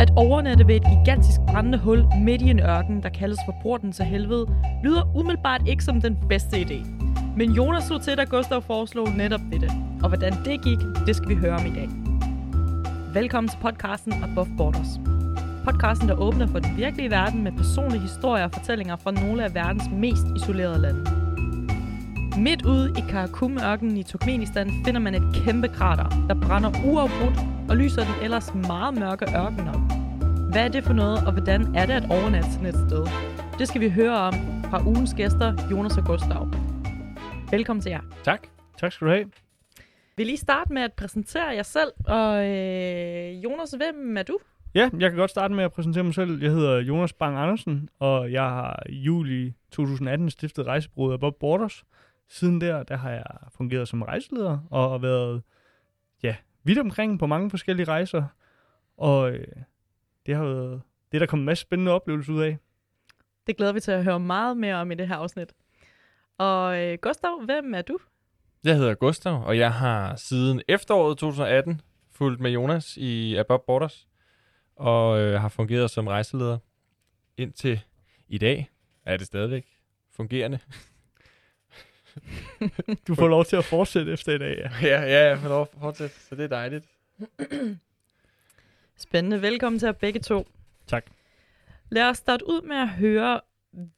At overnatte ved et gigantisk brændende hul midt i en ørken, der kaldes for porten til helvede, lyder umiddelbart ikke som den bedste idé. Men Jonas slog til, da Gustav foreslog netop dette. Og hvordan det gik, det skal vi høre om i dag. Velkommen til podcasten Above Borders. Podcasten, der åbner for den virkelige verden med personlige historier og fortællinger fra nogle af verdens mest isolerede lande. Midt ude i Karakum-ørkenen i Turkmenistan finder man et kæmpe krater, der brænder uafbrudt og lyser den ellers meget mørke ørken op. Hvad er det for noget, og hvordan er det at overnatte sådan et sted? Det skal vi høre om fra ugens gæster, Jonas og Gustav. Velkommen til jer. Tak. Tak skal du have. Vil I starte med at præsentere jer selv? Og øh, Jonas, hvem er du? Ja, jeg kan godt starte med at præsentere mig selv. Jeg hedder Jonas Bang Andersen, og jeg har i juli 2018 stiftet rejsebureauet Above Borders. Siden der, der har jeg fungeret som rejseleder og været ja, vidt omkring på mange forskellige rejser. Og øh, det har været det, er der kommet en masse spændende oplevelser ud af. Det glæder vi til at høre meget mere om i det her afsnit. Og øh, Gustav, hvem er du? Jeg hedder Gustav, og jeg har siden efteråret 2018 fulgt med Jonas i Above Borders, og øh, har fungeret som rejseleder indtil i dag. Er det stadigvæk fungerende? Du får lov til at fortsætte efter i dag, ja. ja, ja, jeg får lov at fortsætte, så det er dejligt. Spændende. Velkommen til jer begge to. Tak. Lad os starte ud med at høre,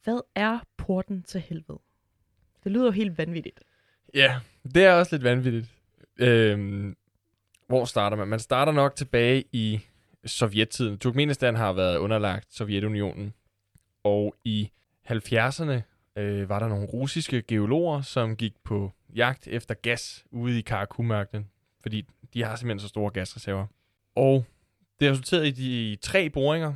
hvad er porten til helvede? Det lyder jo helt vanvittigt. Ja, det er også lidt vanvittigt. Øhm, hvor starter man? Man starter nok tilbage i Sovjettiden. Turkmenistan har været underlagt Sovjetunionen, og i 70'erne øh, var der nogle russiske geologer, som gik på jagt efter gas ude i Karakumørkenen, fordi de har simpelthen så store gasreserver. Og det resulterede i de tre boringer,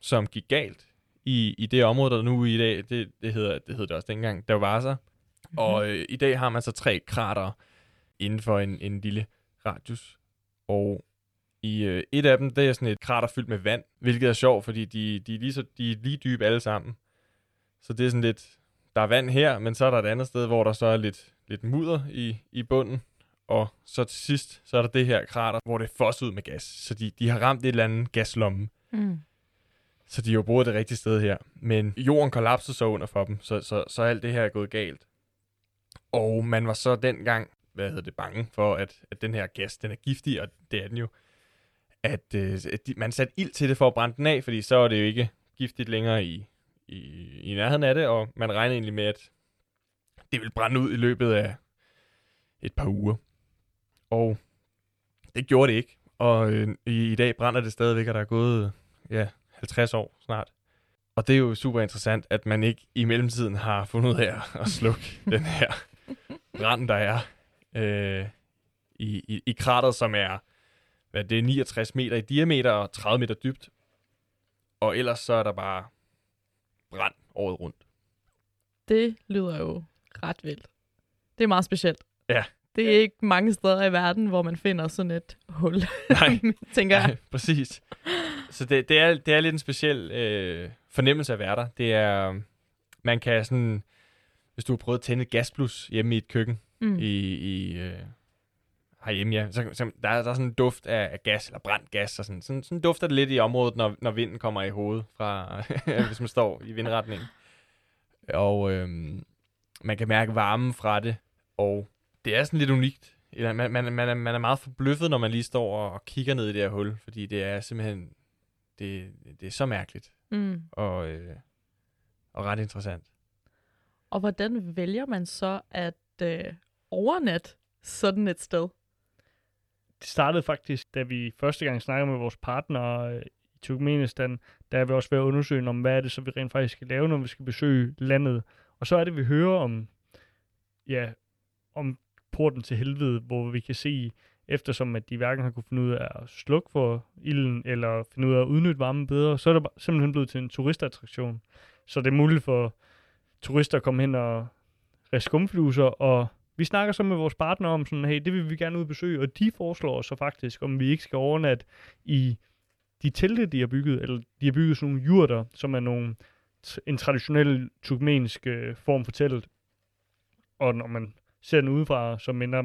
som gik galt i, i det område, der nu i dag, det, det, hedder, det hed det også dengang, der var så. Mm-hmm. Og øh, i dag har man så tre krater inden for en, en lille radius. Og i øh, et af dem, det er sådan et krater fyldt med vand, hvilket er sjovt, fordi de, de, er lige så, de er lige dybe alle sammen. Så det er sådan lidt, der er vand her, men så er der et andet sted, hvor der så er lidt, lidt mudder i, i bunden. Og så til sidst, så er der det her krater, hvor det er fosset ud med gas. Så de, de har ramt et eller andet gaslomme. Mm. Så de har jo boet det rigtige sted her. Men jorden kollapsede så under for dem, så, så, så alt det her er gået galt. Og man var så dengang, hvad hedder det, bange for, at, at den her gas, den er giftig, og det er den jo. At, øh, at de, man satte ild til det for at brænde den af, fordi så er det jo ikke giftigt længere i, i, i nærheden af det, og man regner egentlig med, at det vil brænde ud i løbet af et par uger. Og det gjorde det ikke. Og øh, i, i dag brænder det stadigvæk, og der er gået ja, 50 år snart. Og det er jo super interessant, at man ikke i mellemtiden har fundet ud af at slukke den her brand, der er øh, i, i, i krateret, som er hvad det er 69 meter i diameter og 30 meter dybt. Og ellers så er der bare brand året rundt. Det lyder jo ret vildt. Det er meget specielt. Ja. Det er ikke mange steder i verden, hvor man finder sådan et hul, Nej. tænker jeg. Nej, præcis. Så det, det, er, det er lidt en speciel øh, fornemmelse at være der. Det er, man kan sådan, hvis du har prøvet at tænde et gasplus hjemme i et køkken, Mm. i, i øh, herhjemme, ja, så, så der, er- der er sådan en duft af, af gas, eller brændt gas, og sådan, sådan, sådan dufter det lidt i området, når, når vinden kommer i hovedet, fra, hvis man står i vindretningen. Og øhm, man kan mærke varmen fra det, og det er sådan lidt unikt. Eller Man, man, man, er, man er meget forbløffet, når man lige står og, og kigger ned i det her hul, fordi det er simpelthen, det, det er så mærkeligt, Mm. og, øh, og ret interessant. Og hvordan vælger man så at øh, overnatte sådan et sted? Det startede faktisk, da vi første gang snakkede med vores partnere øh, i Turkmenistan, der er vi også ved at undersøge, om hvad er det, så vi rent faktisk skal lave, når vi skal besøge landet. Og så er det, vi hører om, ja, om porten til helvede, hvor vi kan se, eftersom at de hverken har kunne finde ud af at slukke for ilden, eller finde ud af at udnytte varmen bedre, så er det bare- simpelthen blevet til en turistattraktion. Så det er muligt for turister at komme hen og riste og vi snakker så med vores partner om sådan, hey, det vil vi gerne ud og besøge, og de foreslår så faktisk, om vi ikke skal overnatte i de telte, de har bygget, eller de har bygget sådan nogle jurter, som er nogle, en traditionel turkmensk øh, form for telt. Og når man ser den udefra, så minder,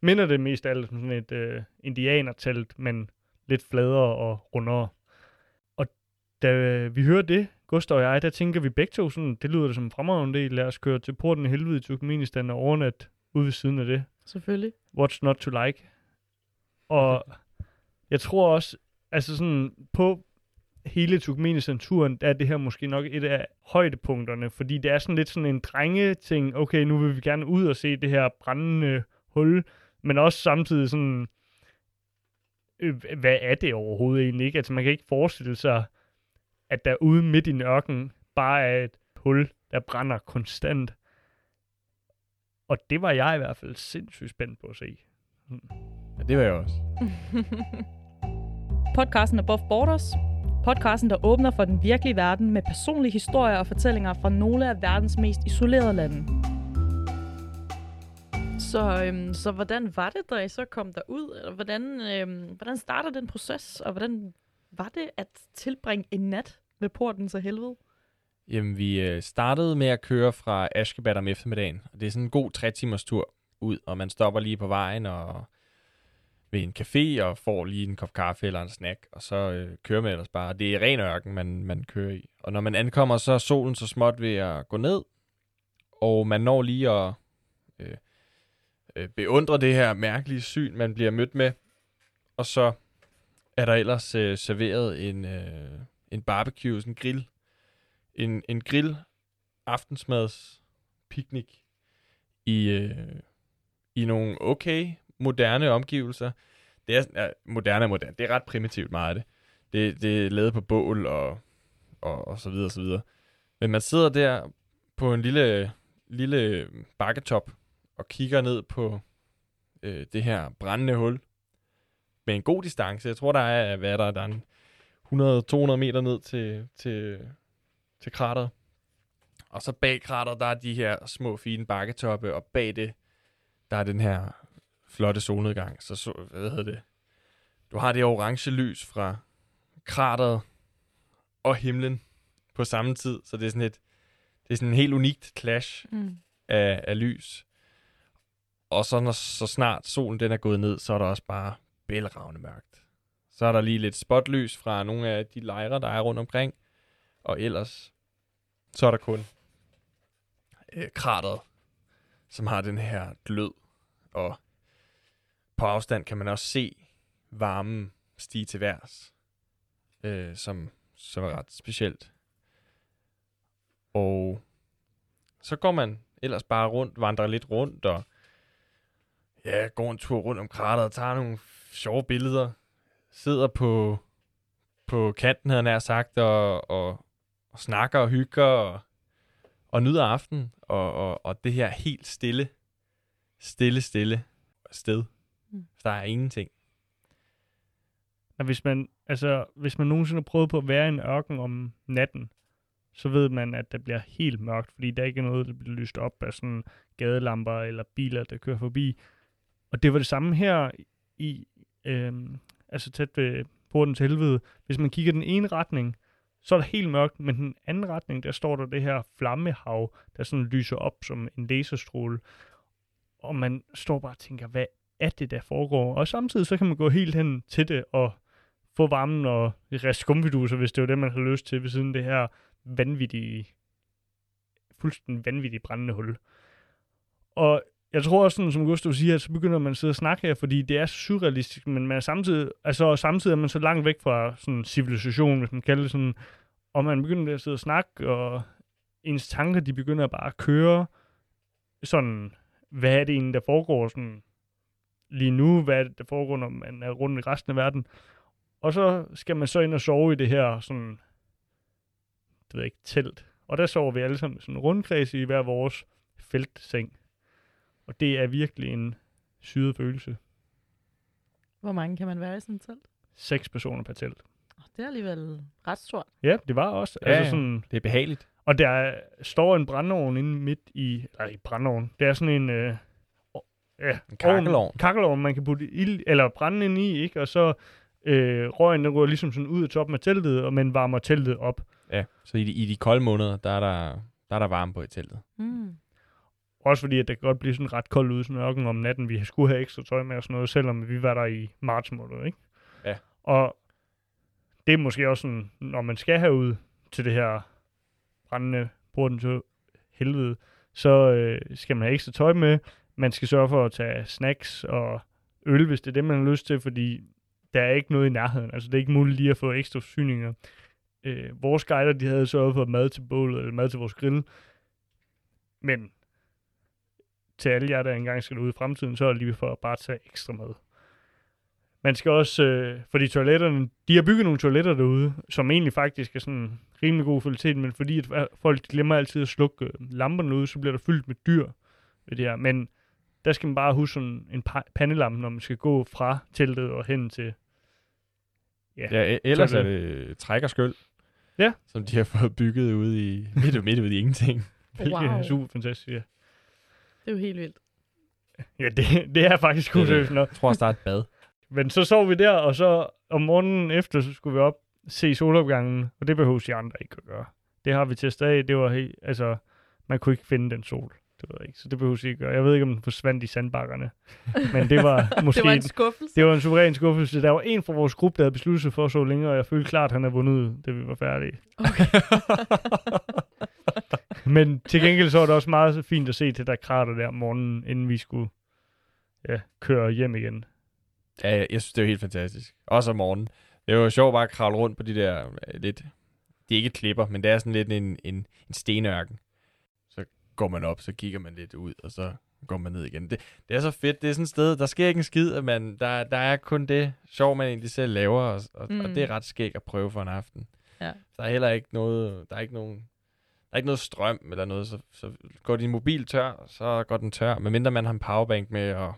minder det mest af alt som sådan et øh, indianertelt, men lidt fladere og rundere. da vi hører det, Gustav og jeg, der tænker vi begge to sådan, det lyder da som en fremragende del. Lad os køre til porten i helvede i Turkmenistan og overnat ude ved siden af det. Selvfølgelig. What's not to like? Og jeg tror også, altså sådan på hele Turkmenistan-turen, der er det her måske nok et af højdepunkterne, fordi det er sådan lidt sådan en drenge-ting, okay, nu vil vi gerne ud og se det her brændende hul, men også samtidig sådan, øh, hvad er det overhovedet egentlig ikke? Altså man kan ikke forestille sig, at der ude midt i en ørken bare er et hul, der brænder konstant. Og det var jeg i hvert fald sindssygt spændt på at se. Ja, det var jeg også. Podcasten Above Borders. Podcasten, der åbner for den virkelige verden med personlige historier og fortællinger fra nogle af verdens mest isolerede lande. Så, øhm, så hvordan var det, da I så kom derud? Eller hvordan, øhm, hvordan starter den proces, og hvordan var det at tilbringe en nat ved porten til helvede? Jamen, vi øh, startede med at køre fra Askebad om eftermiddagen. Og det er sådan en god tre timers tur ud, og man stopper lige på vejen og ved en café og får lige en kop kaffe eller en snack, og så øh, kører man ellers bare. Det er ren ørken, man, man kører i. Og når man ankommer, så er solen så småt ved at gå ned, og man når lige at øh, øh, beundre det her mærkelige syn, man bliver mødt med. Og så er der ellers øh, serveret en, øh, en barbecue, sådan en grill, en, en grill aftensmads picnic i, øh, i nogle okay moderne omgivelser. Det er ja, moderne og moderne. Det er ret primitivt meget af det. Det, det er lavet på bål og, og, og så videre og så videre. Men man sidder der på en lille, lille bakketop og kigger ned på øh, det her brændende hul med en god distance. Jeg tror, der er, hvad er der, der er 100-200 meter ned til, til, til krateret. Og så bag krateret, der er de her små, fine bakketoppe, og bag det, der er den her flotte solnedgang. Så, så hvad hedder det? Du har det orange lys fra krateret og himlen på samme tid, så det er sådan et, det er sådan en helt unikt clash Mm. af, af lys. Og så, når, så snart solen den er gået ned, så er der også bare bælragende mørkt. Så er der lige lidt spotlys fra nogle af de lejre, der er rundt omkring. Og ellers, så er der kun øh, krateret, som har den her glød. Og på afstand kan man også se varmen stige til værs, øh, som, som er ret specielt. Og så går man ellers bare rundt, vandrer lidt rundt, og ja, går en tur rundt om krateret, tager nogle sjove billeder, sidder på, på kanten, havde jeg nær sagt, og, og, og snakker og hygger, og, og nyder aften, og, og, og det her helt stille, stille, stille sted. Mm. Der er ingenting. Og hvis man, altså, hvis man nogensinde har prøvet på at være i en ørken om natten, så ved man, at det bliver helt mørkt, fordi der ikke er noget, der bliver lyst op af sådan gadelamper eller biler, der kører forbi. Og det var det samme her i, øhm, altså tæt ved porten til helvede. Hvis man kigger den ene retning, så er det helt mørkt, men den anden retning, der står der det her flammehav, der sådan lyser op som en laserstråle. Og man står bare og tænker, hvad er det, der foregår? Og samtidig så kan man gå helt hen til det og få varmen og rest skumfiduser, hvis det er det, man har lyst til ved siden det her vanvittige, fuldstændig vanvittige brændende hul. Og jeg tror også, sådan, som Gustav siger, at så begynder man at sidde og snakke her, fordi det er surrealistisk, men man er samtidig, altså, samtidig er man så langt væk fra sådan civilisation, hvis man kalder det sådan, og man begynder at sidde og snakke, og ens tanker, de begynder bare at køre sådan, hvad er det egentlig, der foregår sådan lige nu, hvad er det, der foregår, når man er rundt i resten af verden. Og så skal man så ind og sove i det her sådan, det ved jeg ikke, telt. Og der sover vi alle sammen i sådan en rundkreds i hver vores feltseng. Og det er virkelig en syret følelse. Hvor mange kan man være i sådan et telt? Seks personer per telt. Det er alligevel ret stort. Ja, det var også. Ja, altså ja. sådan, Det er behageligt. og der er- står en brændeovn inde midt i, eller i brændeovn. Det er sådan en, øh, ja, En kakkelovn. kakkelovn, man kan putte ild, eller brænde ind i, ikke? Og så øh, røgen, den går ligesom sådan ud af toppen af teltet, og man varmer teltet op. Ja, så i de, i de kolde måneder, der er der, der, er der varme på i teltet. Mm. Også fordi, at det kan godt blive sådan ret koldt ude i sådan en ørken om natten. Vi skulle have ekstra tøj med og sådan noget, selvom vi var der i marts måned, ikke? Ja. Og det er måske også sådan, når man skal herud til det her brændende porten til helvede, så øh, skal man have ekstra tøj med. Man skal sørge for at tage snacks og øl, hvis det er det, man har lyst til, fordi der er ikke noget i nærheden. Altså, det er ikke muligt lige at få ekstra forsyninger. Øh, vores guider, de havde sørget for mad til bålet, eller mad til vores grill. Men til alle jer, der engang skal ud i fremtiden, så er det lige for at bare tage ekstra mad. Man skal også, øh, fordi toiletterne, de har bygget nogle toiletter derude, som egentlig faktisk er sådan rimelig god kvalitet, men fordi at folk glemmer altid at slukke øh, lamperne ude, så bliver der fyldt med dyr ved det her. Men der skal man bare huske sådan en pa- pandelampe, når man skal gå fra teltet og hen til... Ja, ja ellers så er det træk og skyld. Ja. Som de har fået bygget ude i midt, midt ude i ingenting. Hvilket Wow. er super fantastisk, ja. Det er jo helt vildt. Ja, det, det er faktisk det. useriøst nok. Jeg tror også, der er et bad. Men så sov vi der, og så om morgenen efter, så skulle vi op se solopgangen, og det behøver de andre ikke at gøre. Det har vi testet af, det var helt, altså, man kunne ikke finde den sol. Det ved jeg ikke, så det behøver de ikke gøre. Jeg ved ikke, om den forsvandt i sandbakkerne, men det var måske... det var en skuffelse. det var en suveræn skuffelse. Der var en fra vores gruppe, der havde besluttet sig for at sove længere, og jeg følte klart, at han havde vundet, da vi var færdige. Okay. Men til gengæld så var det også meget fint at se til der krater der om morgenen, inden vi skulle ja, køre hjem igen. Ja, jeg, jeg synes, det er jo helt fantastisk. Også om morgenen. Det er jo sjovt bare at kravle rundt på de der øh, lidt... Det er ikke klipper, men det er sådan lidt en, en, en stenørken. Går man op, så kigger man lidt ud, og så går man ned igen. Det, det er så fedt. Det er sådan et sted, der sker ikke en skid, at man, der, der er kun det sjov, man egentlig selv laver, og, og, mm. og Mm. det er ret skægt at prøve for en aften. Ja. Der er heller ikke noget, der er ikke nogen, der er ikke noget strøm eller noget, så, så går din mobil tør, så går den tør, medmindre man har en powerbank med, og,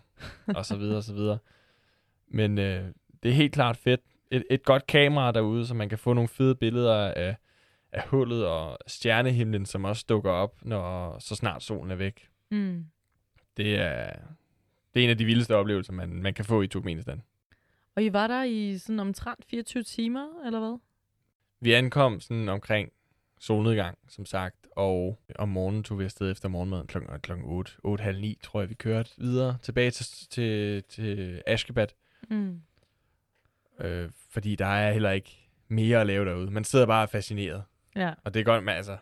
og så videre, og så videre. Men øh, det er helt klart fedt. Et, et godt kamera derude, så man kan få nogle fede billeder af, af hullet og stjernehimlen, som også dukker op, når så snart solen er væk. Mm. Det er, det er en af de vildeste oplevelser, man, man kan få i Turkmenistan. Og I var der i sådan omtrent 24 timer, eller hvad? Vi ankom sådan omkring solnedgang, som sagt, og om morgenen tog vi afsted efter morgenmaden klokken, klokken 8, 8, halv 9, tror jeg, vi kørte videre tilbage til, til, til Ashgabat, Mm. øh, fordi der er heller ikke mere at lave derude. Man sidder bare fascineret, Ja, og det er godt, men altså,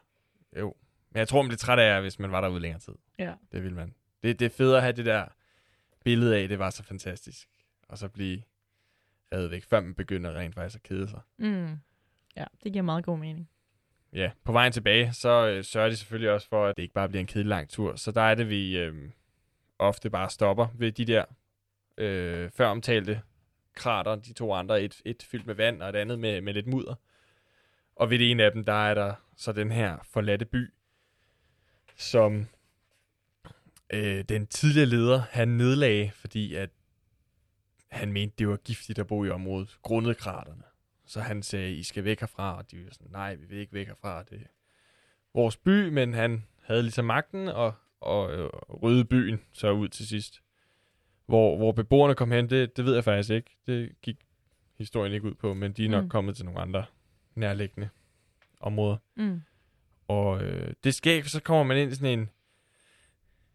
jo. Men jeg tror, man bliver træt af, hvis man var derude længere tid. ja. Det vil man. Det, det er fedt at have det der billede af, det var så fantastisk, og så blive revet væk, før man begynder rent faktisk at kede sig. Mm. Ja, det giver meget god mening. Ja, på vejen tilbage, så øh, sørger de selvfølgelig også for, at det ikke bare bliver en kedelig lang tur. Så der er det, vi øh, ofte bare stopper ved de der øh, før omtalte krater. De to andre, et, et fyldt med vand og et andet med, med lidt mudder. Og ved det ene af dem, der er der så den her forladte by, som øh, den tidligere leder, han nedlagde, fordi at han mente, det var giftigt at bo i området, grundet kraterne. Så han sagde, I skal væk herfra, og de var sådan, nej, vi vil ikke væk herfra, det er vores by, men han havde ligesom magten og, og øh, rydde byen så ud til sidst. Hvor, hvor beboerne kom hen, det, det ved jeg faktisk ikke. Det gik historien ikke ud på, men de er nok Mm. mm. kommet til nogle andre nærliggende områder. Mm. Og øh, det sker, så kommer man ind i sådan en...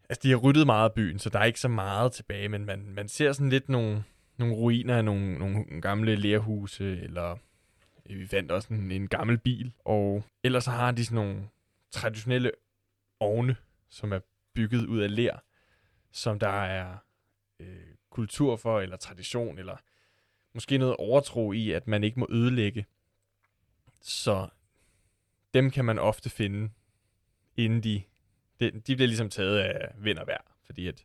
Altså, de har ryddet meget af byen, så der er ikke så meget tilbage, men man, man ser sådan lidt nogle, nogle ruiner af nogle, nogle gamle lerhuse, eller vi fandt også en, en gammel bil. Og ellers så har de sådan nogle traditionelle ovne, som er bygget ud af ler, som der er øh, kultur for, eller tradition, eller måske noget overtro i, at man ikke må ødelægge. Så dem kan man ofte finde, inden de, de, de bliver ligesom taget af vind og vejr, fordi at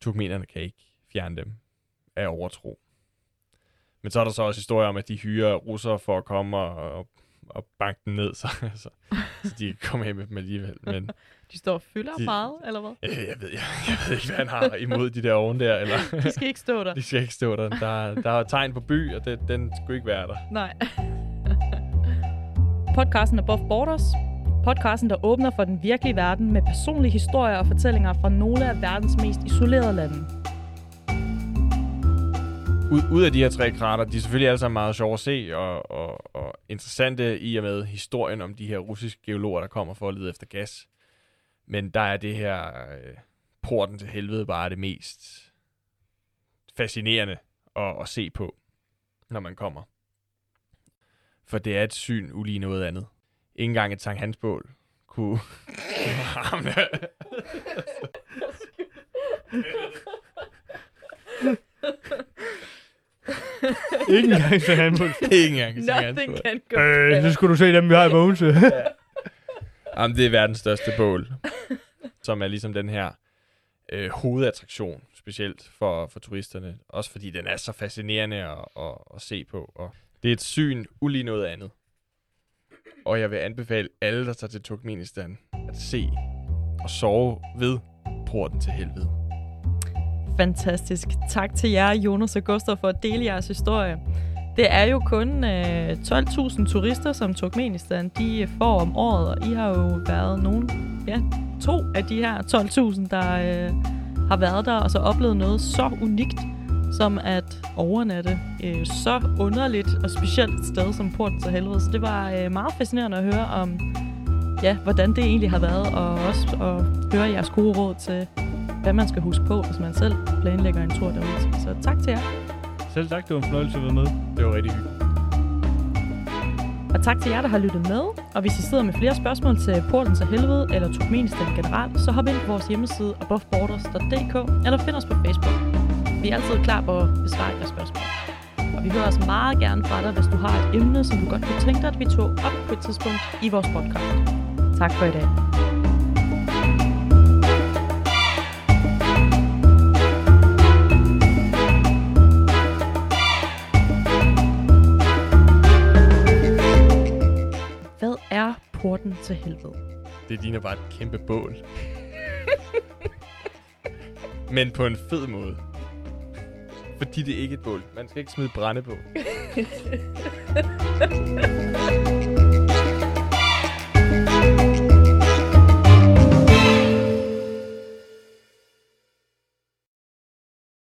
turkmenerne kan ikke fjerne dem af overtro. Men så er der så også historier om, at de hyrer russere for at komme og, og, og banke den ned, så, så, så de kan komme hjem med dem alligevel. Men De står og fylder De- meget, eller hvad? øh, jeg, ved, jeg, jeg ved ikke, hvad han har imod de der oven der, eller De skal ikke stå der. de skal ikke stå der. Der, der er tegn på by, og det, den skulle ikke være der. Nej. Podcasten Above Borders. Podcasten, der åbner for den virkelige verden med personlige historier og fortællinger fra nogle af verdens mest isolerede lande. Ud, ud af de her tre krater, de er selvfølgelig alle sammen meget sjove at se, og, og, og interessante i og med historien om de her russiske geologer, der kommer for at lede efter gas. Men der er det her øh, porten til helvede bare det mest fascinerende at, at se på, når man kommer. For det er et syn ulig noget andet. Ikke engang et Sankt Hans bål kunne... Ikke engang så han på. Ikke engang Sankt Hans Nothing bål. can go Øh, så skulle du se dem, vi har i Mogense. Jamen, det er verdens største bål, som er ligesom den her øh, hovedattraktion, specielt for, for turisterne. Også fordi den er så fascinerende at, at, at se på. Og det er et syn ulig noget andet. Og jeg vil anbefale alle, der tager til Turkmenistan, at se og sove ved porten til helvede. Fantastisk. Tak til jer, Jonas og Gustav, for at dele jeres historie. Det er jo kun øh, 12.000 turister, som Turkmenistan de får om året, og I har jo været nogen, ja, to af de her 12.000, der øh, har været der og så oplevet noget så unikt, som at overnatte øh, så underligt og specielt et sted som Porten til Helvede. Så det var øh, meget fascinerende at høre om, ja, hvordan det egentlig har været, og også at høre jeres gode råd til, hvad man skal huske på, hvis man selv planlægger en tur derude. Så tak til jer. Selv tak, det var en fornøjelse at være med. Det var rigtig hyggeligt. Og tak til jer, der har lyttet med. Og hvis I sidder med flere spørgsmål til Porten til Helvede eller Turkmenistan generelt, så hop ind på vores hjemmeside aboveborders.dk eller find os på Facebook. Vi er altid klar på at besvare jeres spørgsmål. Og vi hører også meget gerne fra dig, hvis du har et emne, som du godt kunne tænke dig, at vi tog op på et tidspunkt i vores podcast. Tak for i dag. Hvad er porten til helvede? Det ligner bare et kæmpe bål. Men på en fed måde fordi det er et bål. Man skal ikke smide brænde på.